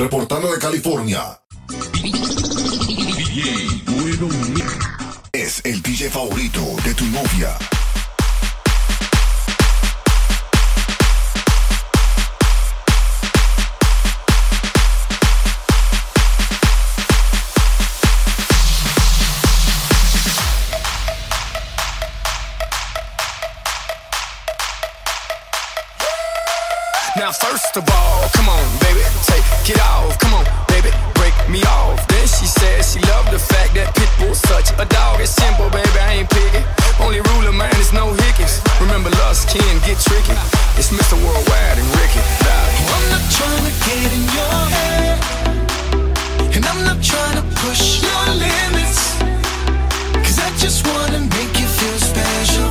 reportando de California. Es el DJ favorito de tu novia. Now, first of all, come on, it off. Come on, baby, break me off. Then she said she loved the fact that Pitbull's such a dog. It's simple, baby, I ain't picky. Only rule of mine is no hickeys. Remember, lust can get tricky. It's Mr. Worldwide and Ricky. I'm not trying to get in your head, and I'm not trying to push your limits. Cause I just wanna make you feel special.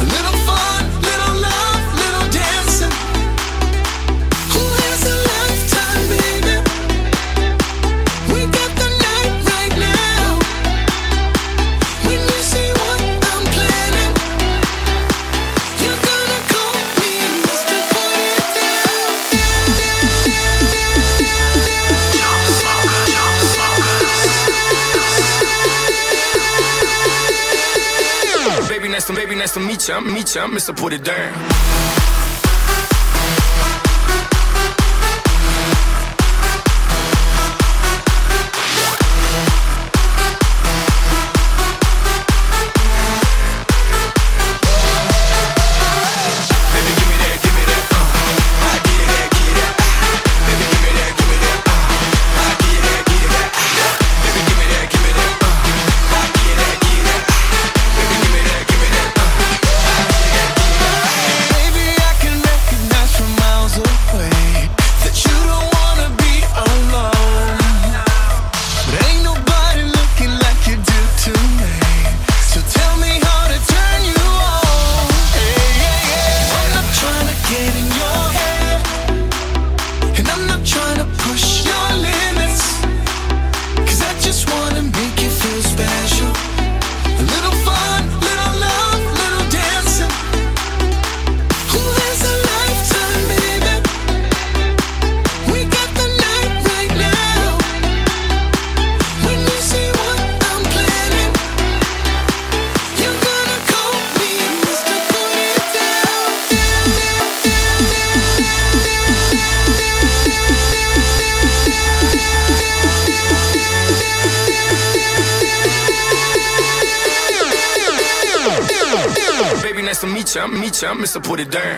A little ya. Meet ya, Mr. Put It Down. Mr. Put It Down.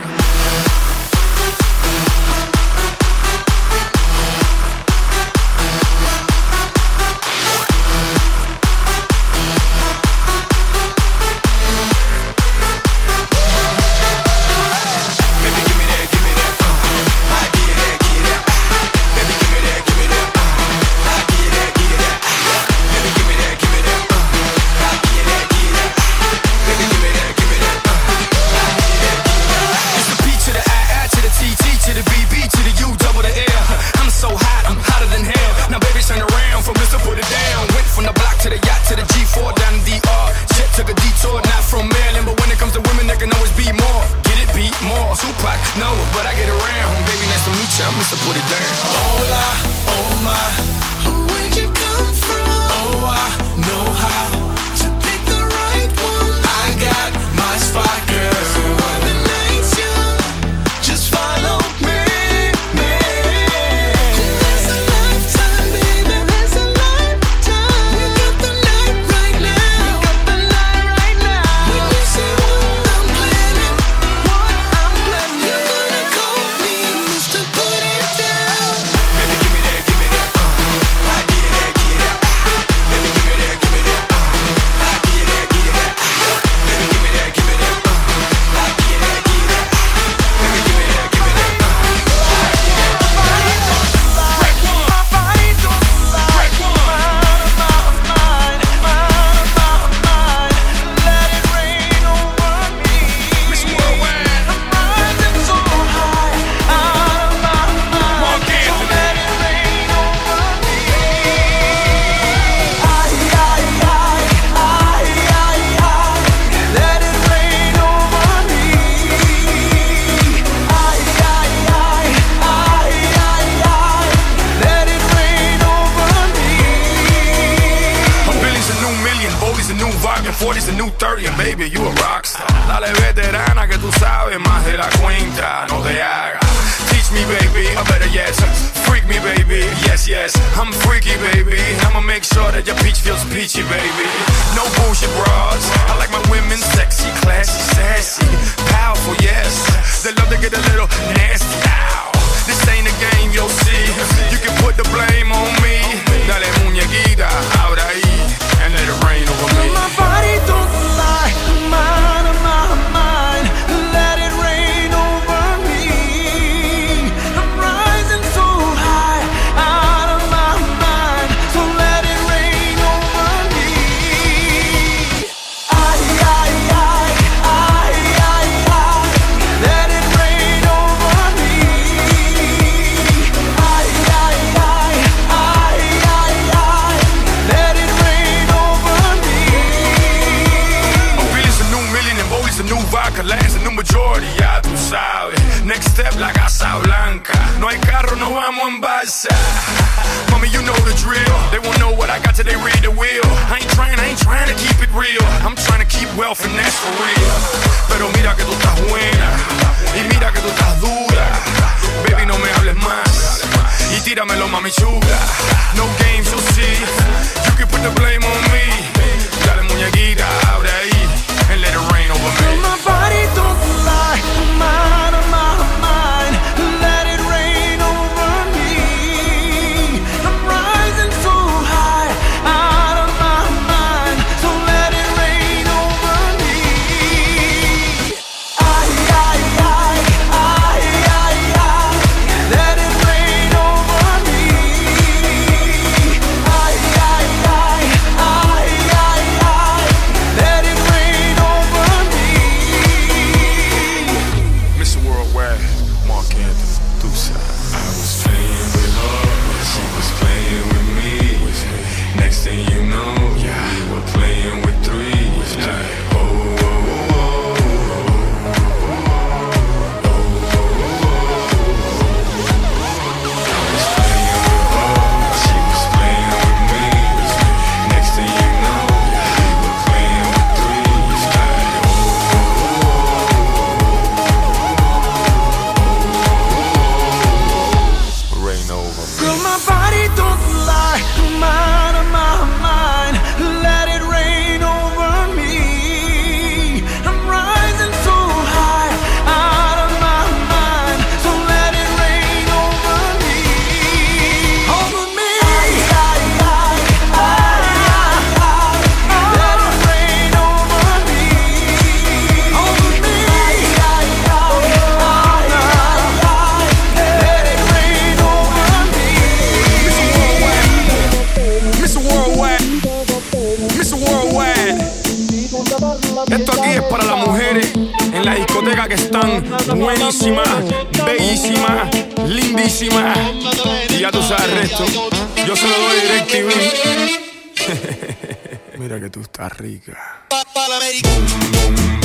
Mira que tú estás rica.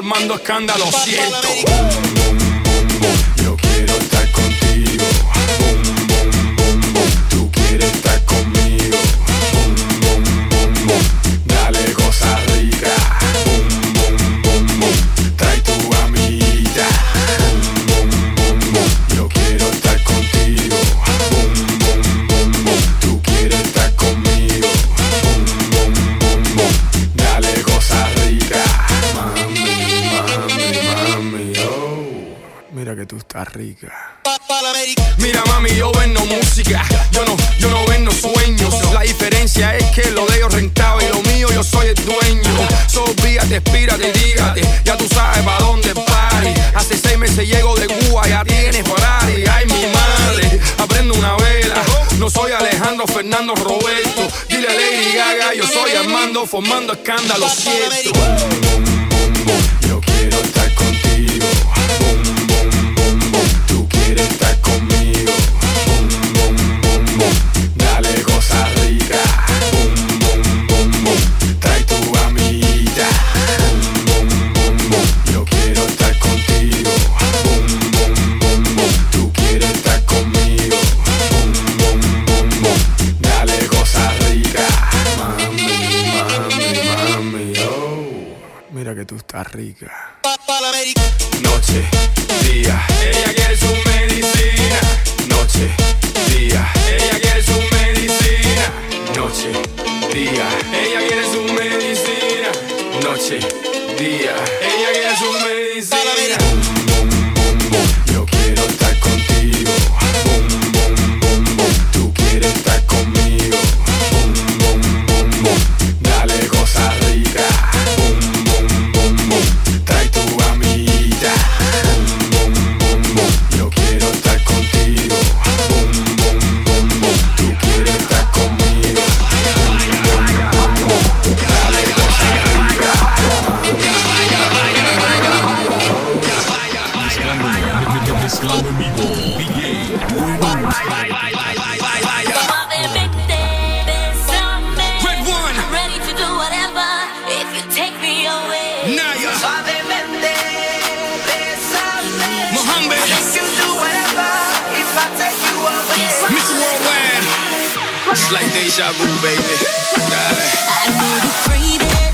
Formando escándalo, siento. Mira mami, yo vendo música, yo no, yo no vendo sueños. La diferencia es que lo de ellos rentaba y lo mío yo soy el dueño. Sobíate, expírate y dígate, ya tú sabes para dónde pari. Hace seis meses llego de Cuba, ya tienes Ferrari. Ay mi madre, aprendo una vela. No soy Alejandro Fernando Roberto. Dile a Lady Gaga, yo soy Armando, formando escándalo cierto. like deja vu, baby. I feel the freedom.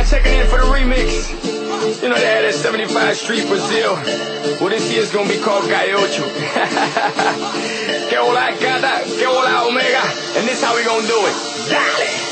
Now checking in for the remix. You know they had that 75 Street Brazil. Well, this year's gonna be called Calle Ocho. que hola, gata, que hola, omega. And this how we gonna do it. Dale!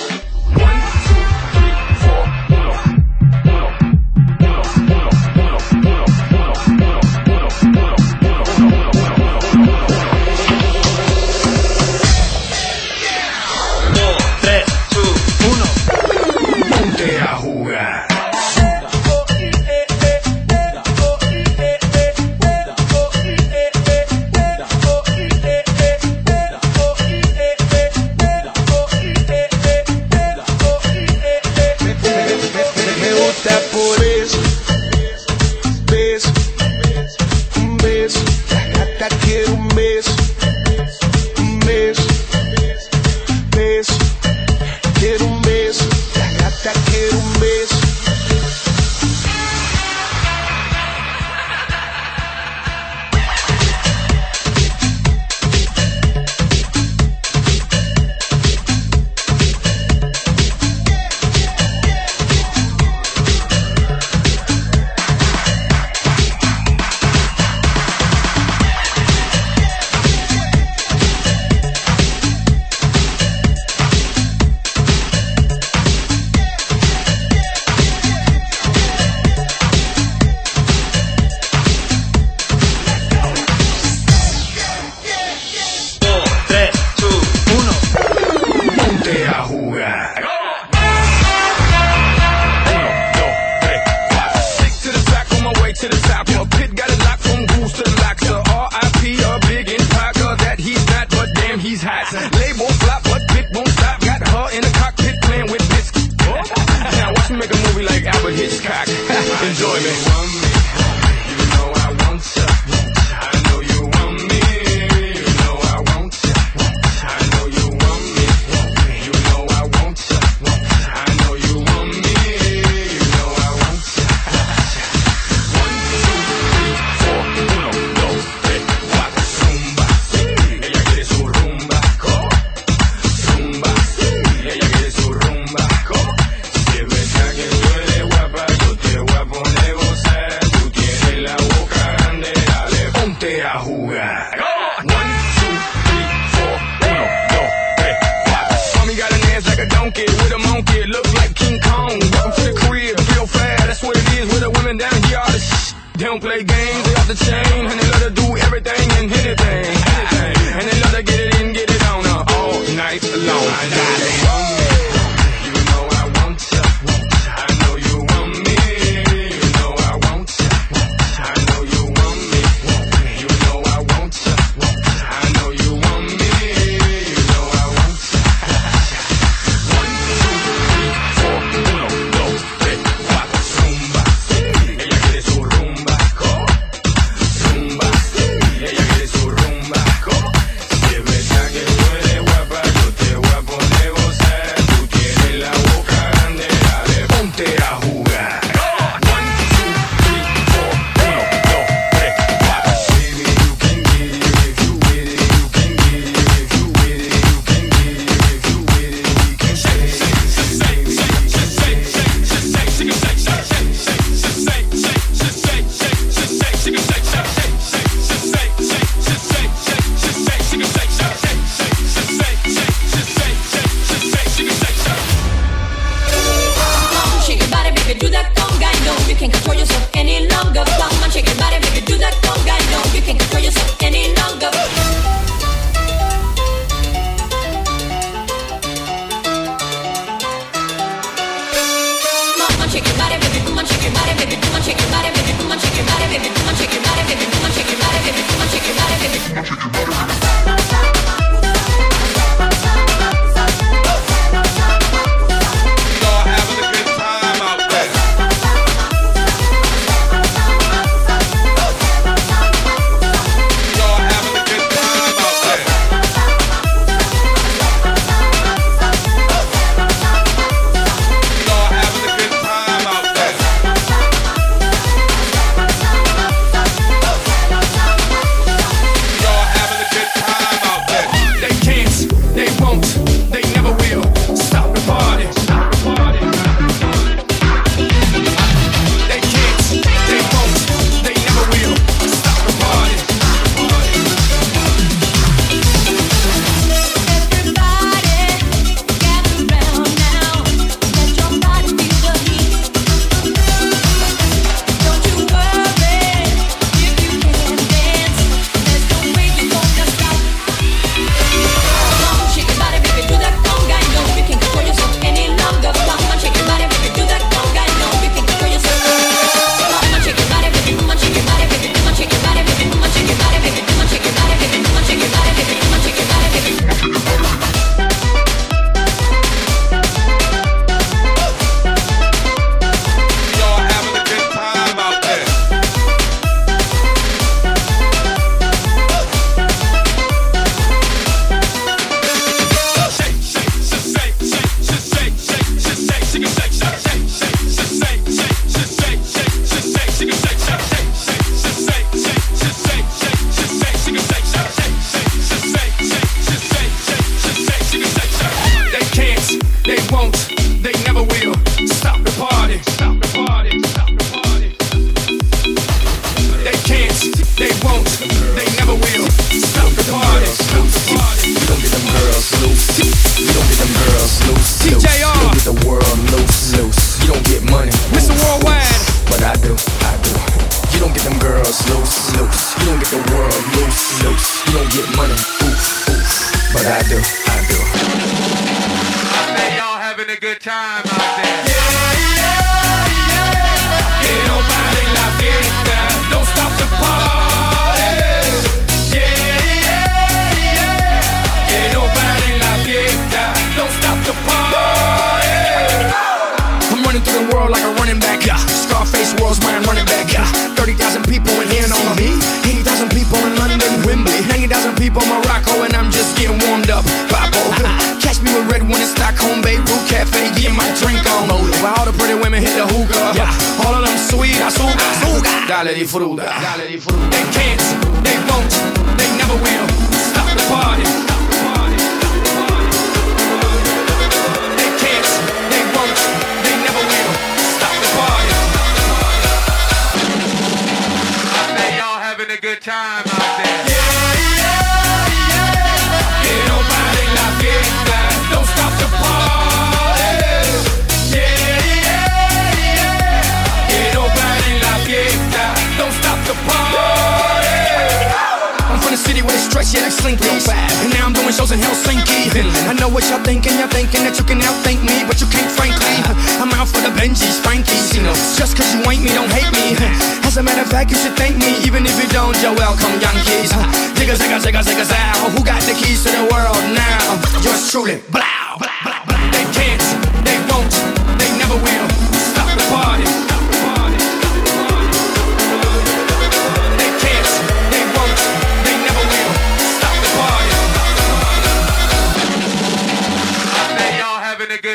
girls in Helsinki. I know what y'all thinking, y'all thinking that you can outthink me, but you can't, frankly. I'm out for the Benjis, Frankies, you know. Just cause you ain't me, don't hate me. As a matter of fact, you should thank me, even if you don't, you're welcome, Yankees. Digga, zigga, zigga, zigga. Who got the keys to the world now? Yours truly, blah.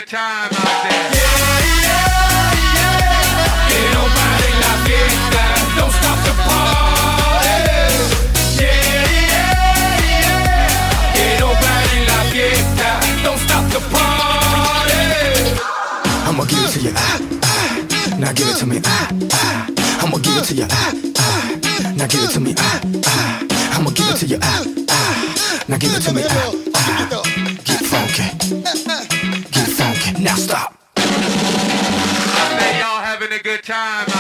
good time out there. Yeah, yeah, yeah. Quiero bailar la fiesta. Don't stop the party. Yeah, yeah, yeah. Quiero bailar la fiesta. Don't stop the party. I'ma give it to you. Ah, ah. Now give it to me. Ah, ah. I'ma give it to you. Ah, ah. Now give it to me. Ah, ah. I'ma give it to you. Ah, ah. Now give it to me. Ah, ah. Now stop. I bet y'all having a good time.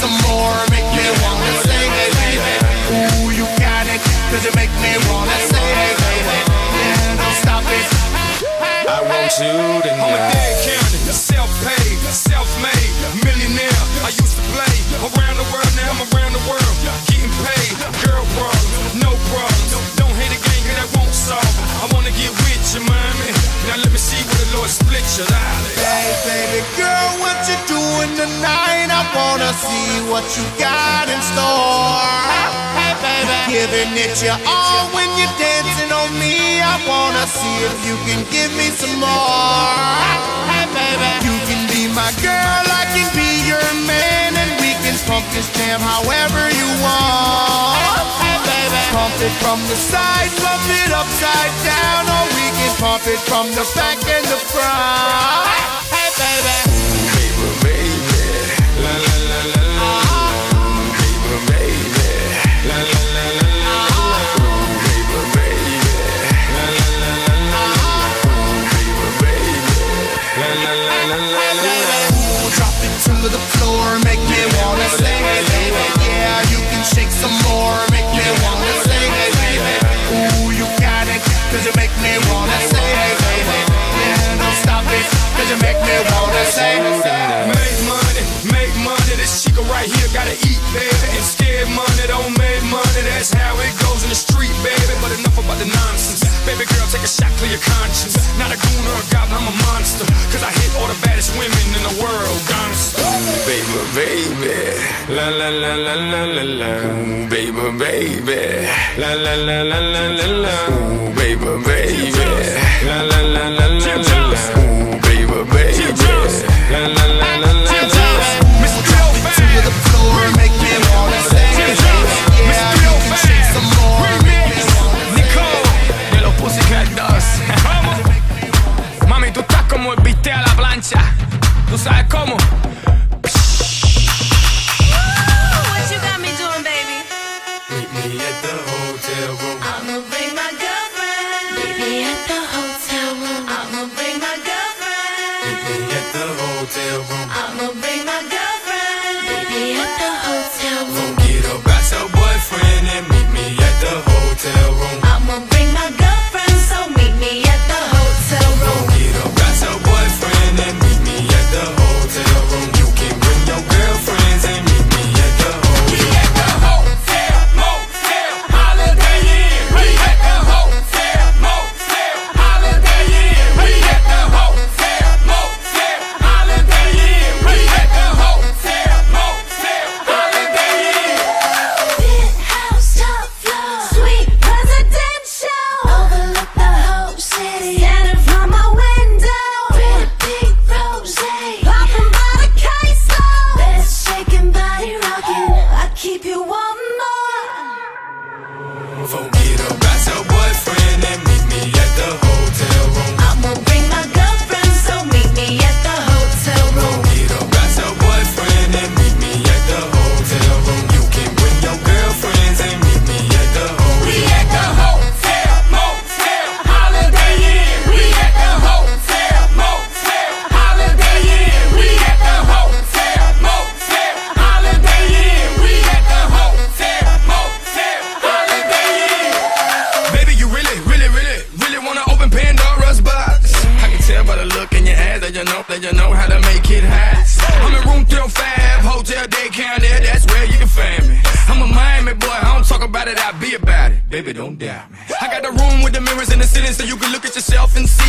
some more, make me wanna say it, baby. Ooh, you got it, cause you make me wanna say it, baby. Yeah, don't stop it. I want you tonight. I'm a Dade County, self-paid, self-made, millionaire. I used to play around the world, now I'm around the world, getting paid. Girl problems, no problems. Don't hit a gang, cause that won't solve. I wanna get with you, mommy. Now let me see where the Lord split your eye. Baby girl, what you in the night, I wanna see what you got in store. Hey, baby. Giving it your all when you're dancing on me. I wanna see if you can give me some more. Hey, baby. You can be my girl, I can be your man, and we can pump this jam however you want. Oh, hey, baby. Pump it from the side, pump it upside down, or we can pump it from the back and the front. gotta eat, baby. And scared money don't make money, that's how it goes in the street, baby. But enough about the nonsense. Baby girl, take a shot, clear your conscience. Not a goon or a goblin, I'm a monster. Cause I hit all the baddest women in the world, gangsta. Baby, baby. La la la la la la la. Ooh, baby, baby. La la la la la la la. Ooh, baby, baby. La la la. yourself inside.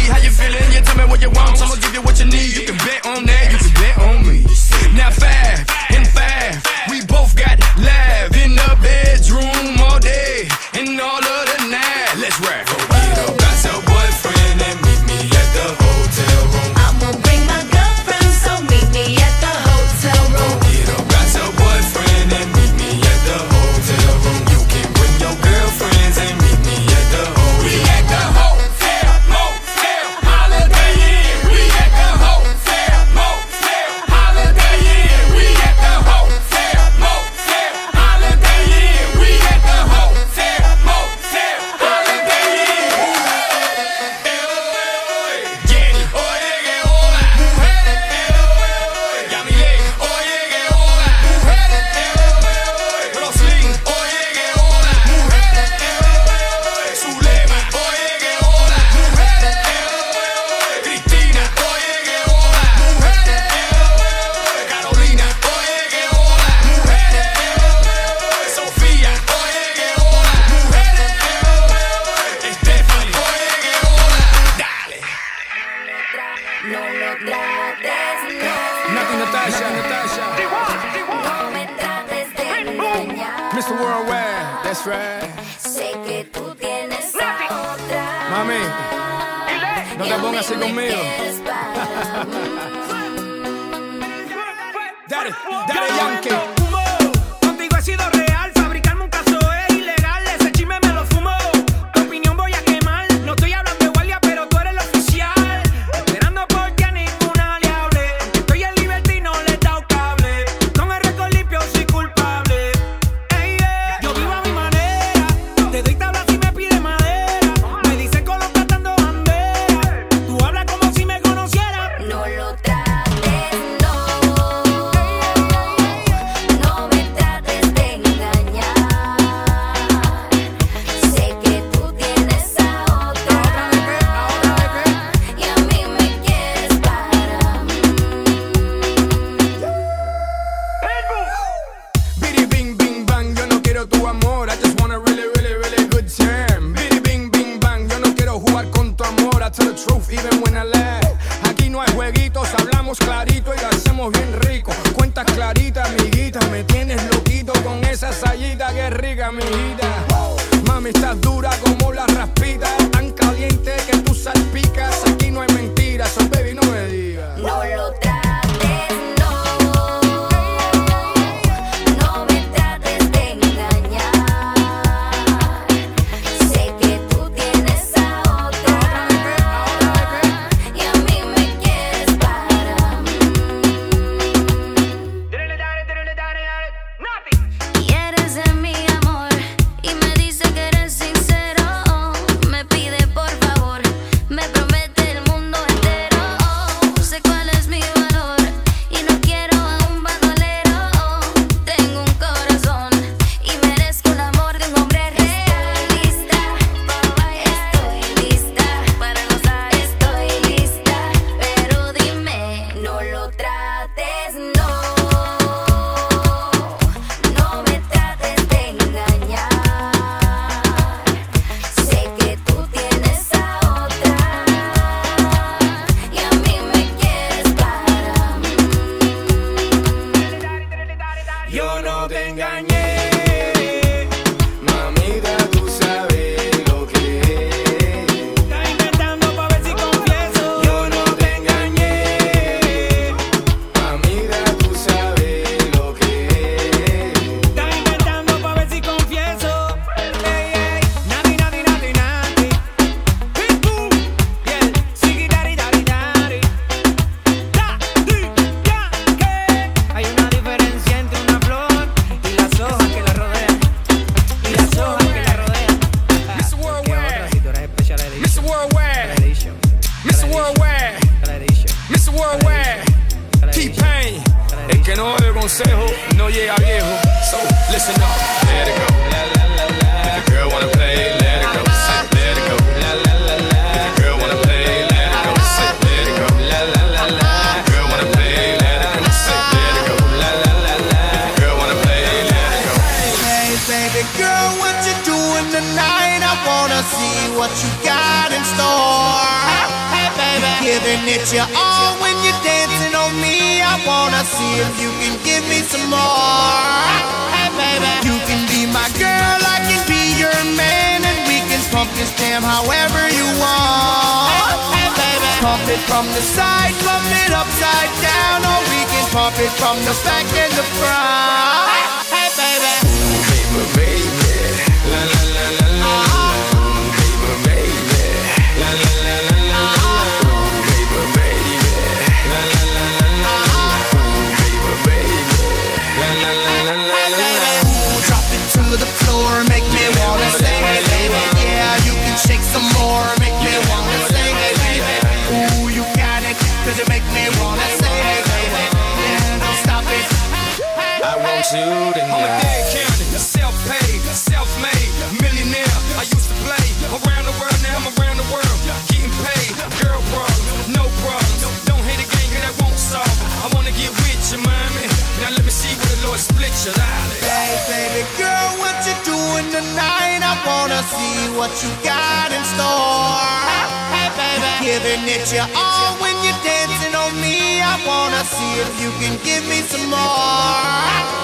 get you all when you're dancing on me. I wanna see if you can give me some more.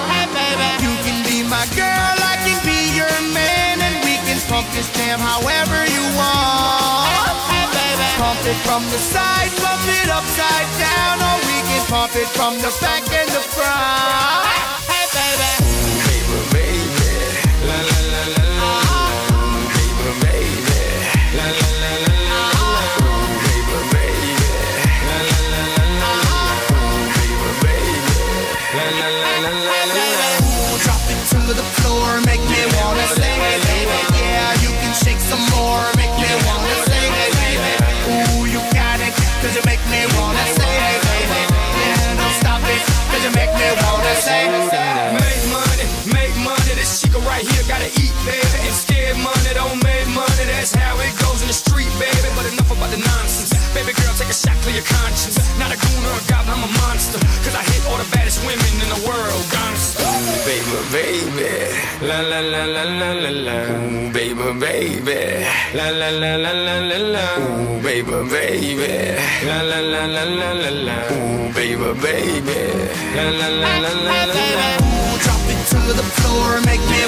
Hey, baby, you can be my girl, I can be your man, and we can pump this jam however you want. Hey, baby, pump it from the side, pump it upside down, or we can pump it from the back and the front. goon or a goblin, I'm a monster. Cause I hit all the baddest women in the world. Ooh, baby, baby. La la la la la la la. Ooh, baby, baby. La la la la la la la. Ooh, baby, baby. La la la la la la la. Ooh, baby, baby. La la la la la la Ooh, Drop it to the floor, make me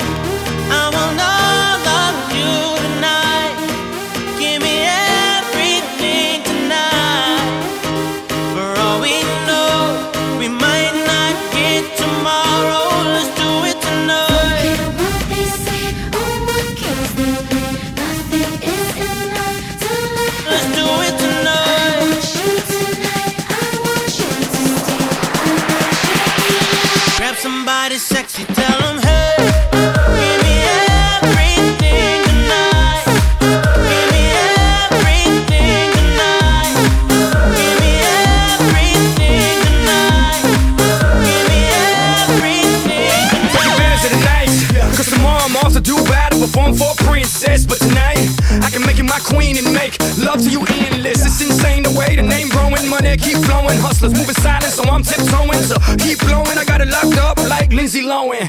flowing. Hustlers moving silent, so I'm tiptoeing. So keep blowing, I got it locked up like Lindsay Lohan.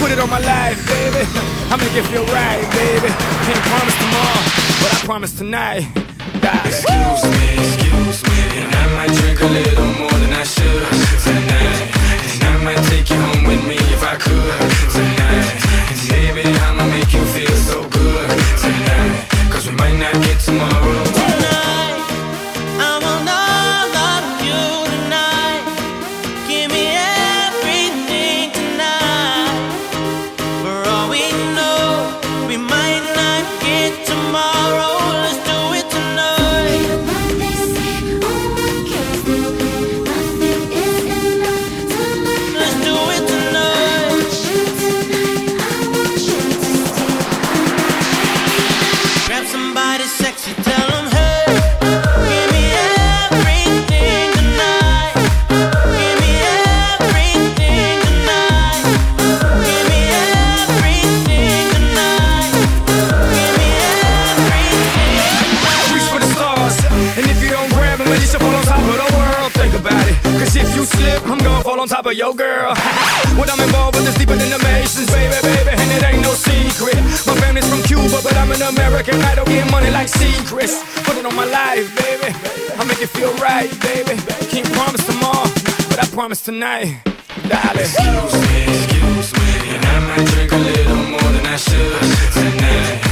Put it on my life, baby. I'ma get feel right, baby. Can't promise tomorrow, but I promise tonight. Die. Excuse me, excuse me, and I might drink a little more than I should tonight. And I might take you home with me if I could tonight. working night, I'm getting money like secrets. Put it on my life, baby. I make it feel right, baby. Can't promise tomorrow, but I promise tonight. Darling. Excuse me, excuse me, and I might drink a little more than I should tonight.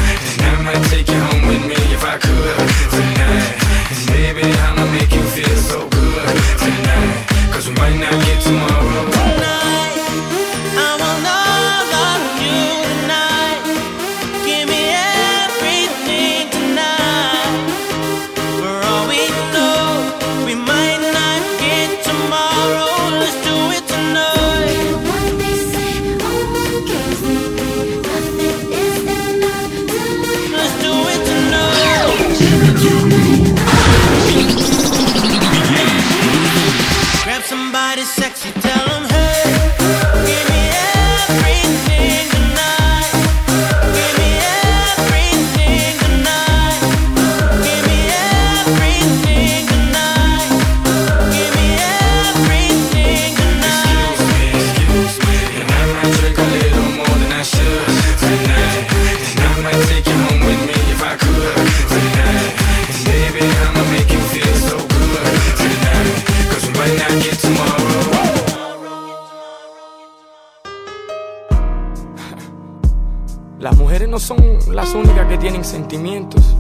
No son las únicas que tienen sentimientos.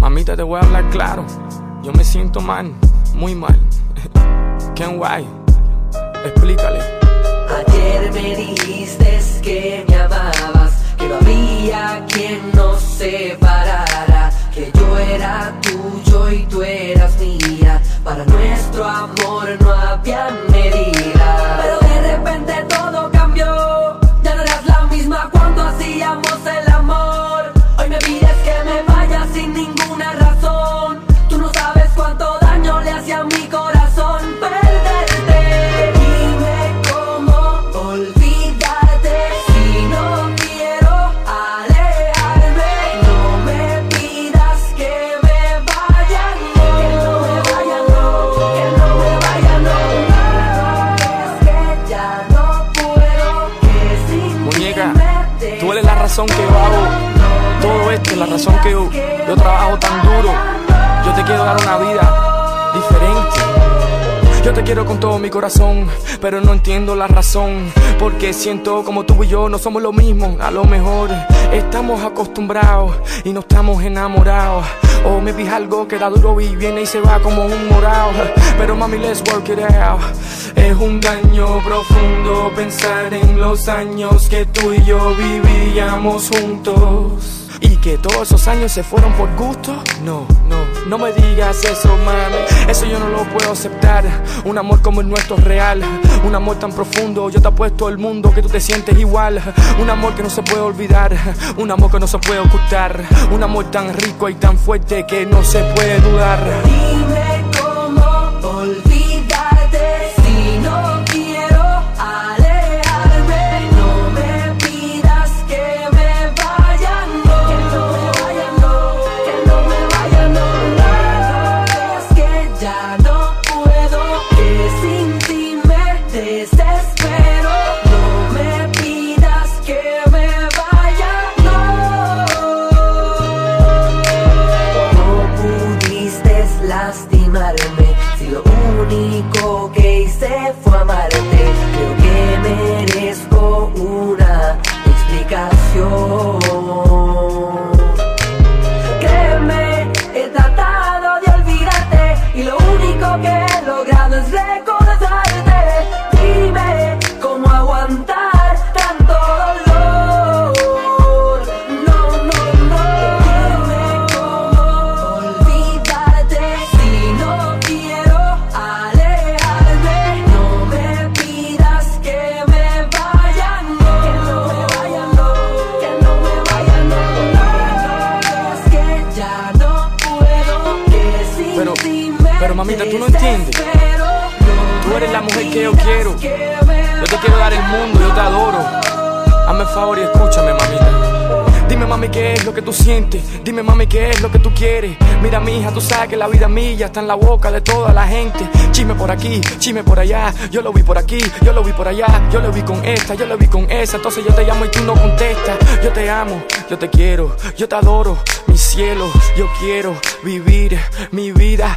Mamita, te voy a hablar claro. Yo me siento mal, muy mal. Ken White, explícale. Ayer me dijiste que me amabas, que no había quien nos separara, que yo era tuyo y tú eras mía. Para nuestro amor no había medida. Razón que yo, trabajo tan duro. Yo te quiero dar una vida diferente. Yo te quiero con todo mi corazón, pero no entiendo la razón. Porque siento como tú y yo no somos lo mismo. A lo mejor estamos acostumbrados y no estamos enamorados. O me vi algo que da duro y viene y se va como un morado. Pero mami, let's work it out. Es un daño profundo pensar en los años que tú y yo vivíamos juntos. Y que todos esos años se fueron por gusto. No, no, no me digas eso, mami. Eso yo no lo puedo aceptar. Un amor como el nuestro es real. Un amor tan profundo. Yo te apuesto el mundo que tú te sientes igual. Un amor que no se puede olvidar. Un amor que no se puede ocultar. Un amor tan rico y tan fuerte que no se puede dudar. Dime quiero dar el mundo, yo te adoro. Hazme favor y escúchame, mamita. Dime, mami, qué es lo que tú sientes. Dime, mami, qué es lo que tú quieres. Mira, mi hija, tú sabes que la vida mía está en la boca de toda la gente. Chisme por aquí, chisme por allá. Yo lo vi por aquí, yo lo vi por allá. Yo lo vi con esta, yo lo vi con esa. Entonces yo te llamo y tú no contestas. Yo te amo, yo te quiero, yo te adoro. Mi cielo, yo quiero vivir mi vida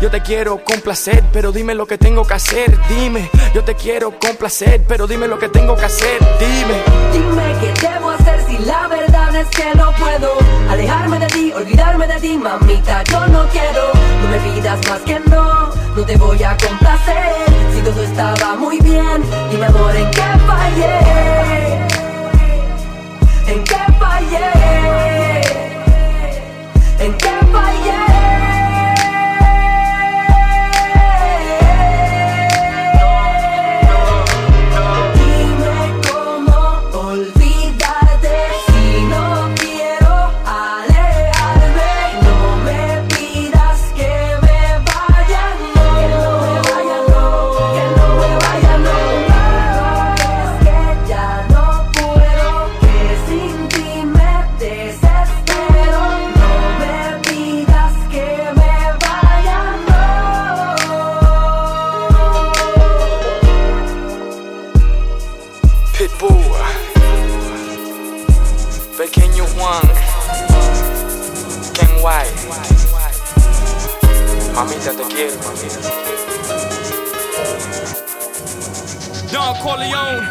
Yo te quiero complacer, pero dime lo que tengo que hacer. Dime, yo te quiero complacer, pero dime lo que tengo que hacer. Dime. Dime qué debo hacer si la verdad es que no puedo alejarme de ti, olvidarme de ti, mamita. Yo no quiero, no me pidas más que no, no te voy a complacer. Si todo estaba muy bien, dime amor en qué fallé, Corleone,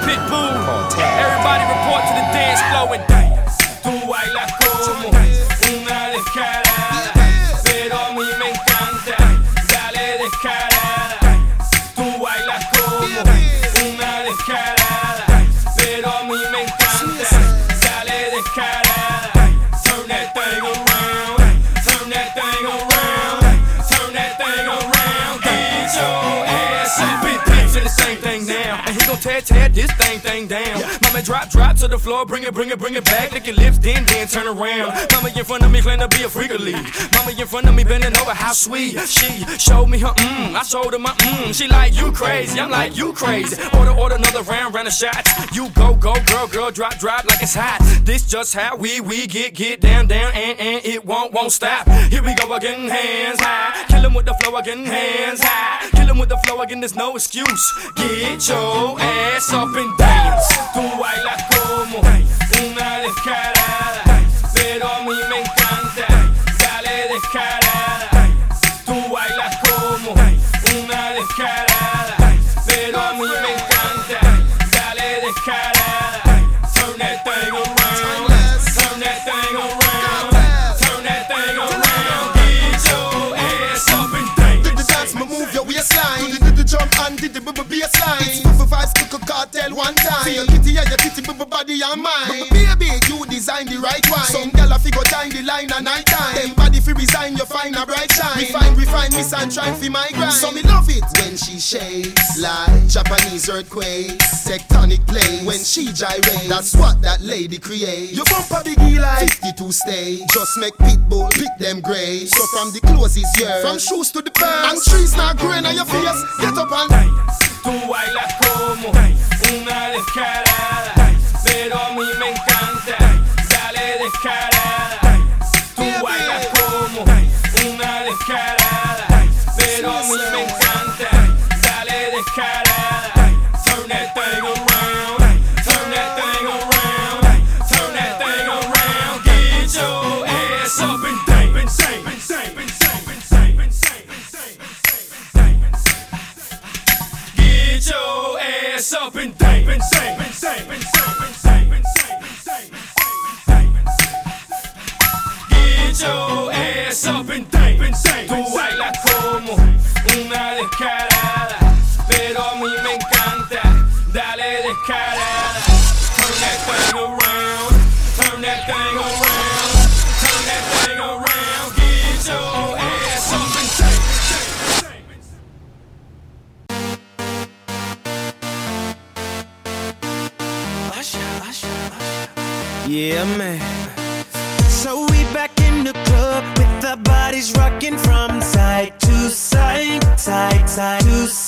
Pitbull. Everybody report to the dance floor and dance. Tú bailas como una descarada, tear, tear this thing, thing down. Mama drop, drop to the floor, bring it, bring it, bring it back. Lick your lips, then, then turn around. Mama in front of me, claim to be a freak. Mama in front of me, bending over, how sweet. She showed me her mmm, I showed her my mmm. She like, you crazy, I'm like, you crazy. Order, order another round, round of shots. You go, go, girl, girl, drop, drop like it's hot. This just how we, we get, get down, down, and, and it won't, won't stop. Here we go again, hands high. Kill him with the flow again, hands high. Kill him with the flow again, there's no excuse. Get your ass up and dance. Tú bailas como una descarada, pero a mí me encanta. One time. See your kitty and your kitty, b- b- body and mine. B- Baby, you design the right one. Some gal a figure join the line at night time. Resign, you find a bright shine. Refine, refine, miss and try fi my grind. So me love it when she shakes like Japanese earthquakes. Tectonic plates when she gyrates. That's what that lady creates. You bump a biggie like 52 stay. Just make pitbull pick them grades. So from the clothes is yours. From shoes to the pants. And trees not growing on your face. Get up and dance. Tú bailas como una descarada, pero a mí me encanta. Dale descarada. Ass up and dance. Get your ass up and dance. Tú bailas como una descarada, pero a mí me encanta. Dale descarada. Turn that thing around. Yeah, man. So we back in the club with our bodies rocking from side to side, side, side to side.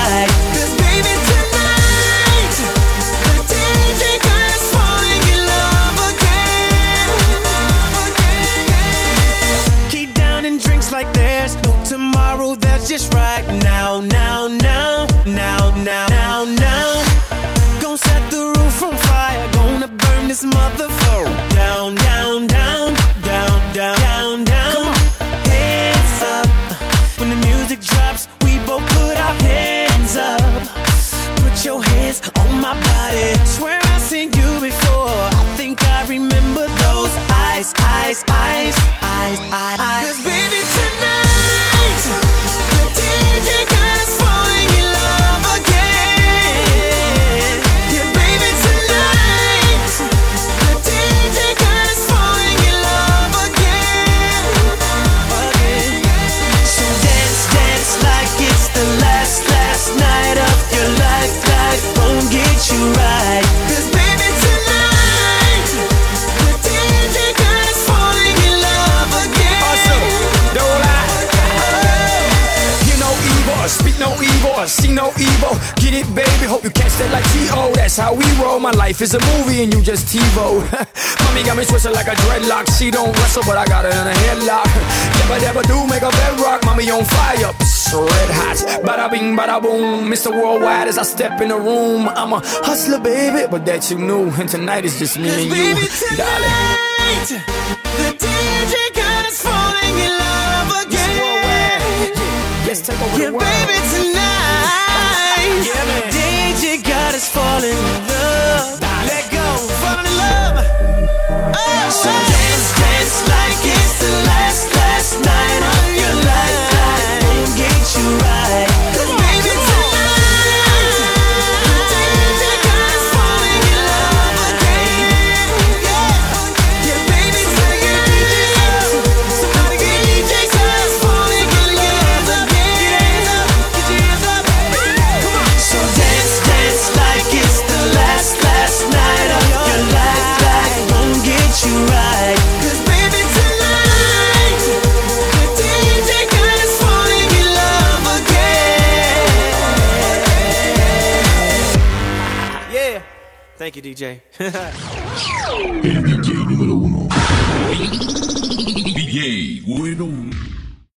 life is a movie and you just TiVo. Mommy got me twisted like a dreadlock. She don't wrestle, but I got her in a headlock. Never, never do make a bedrock. Mommy on fire. Psst, red hot. Bada bing, bada boom. Mr. Worldwide as I step in the room. I'm a hustler, baby, but that you knew. And tonight is just me and you, Baby, darling. tonight, the DJ got us falling in love again. Yes, take over Yeah, the world. baby, tonight, Thank you, DJ.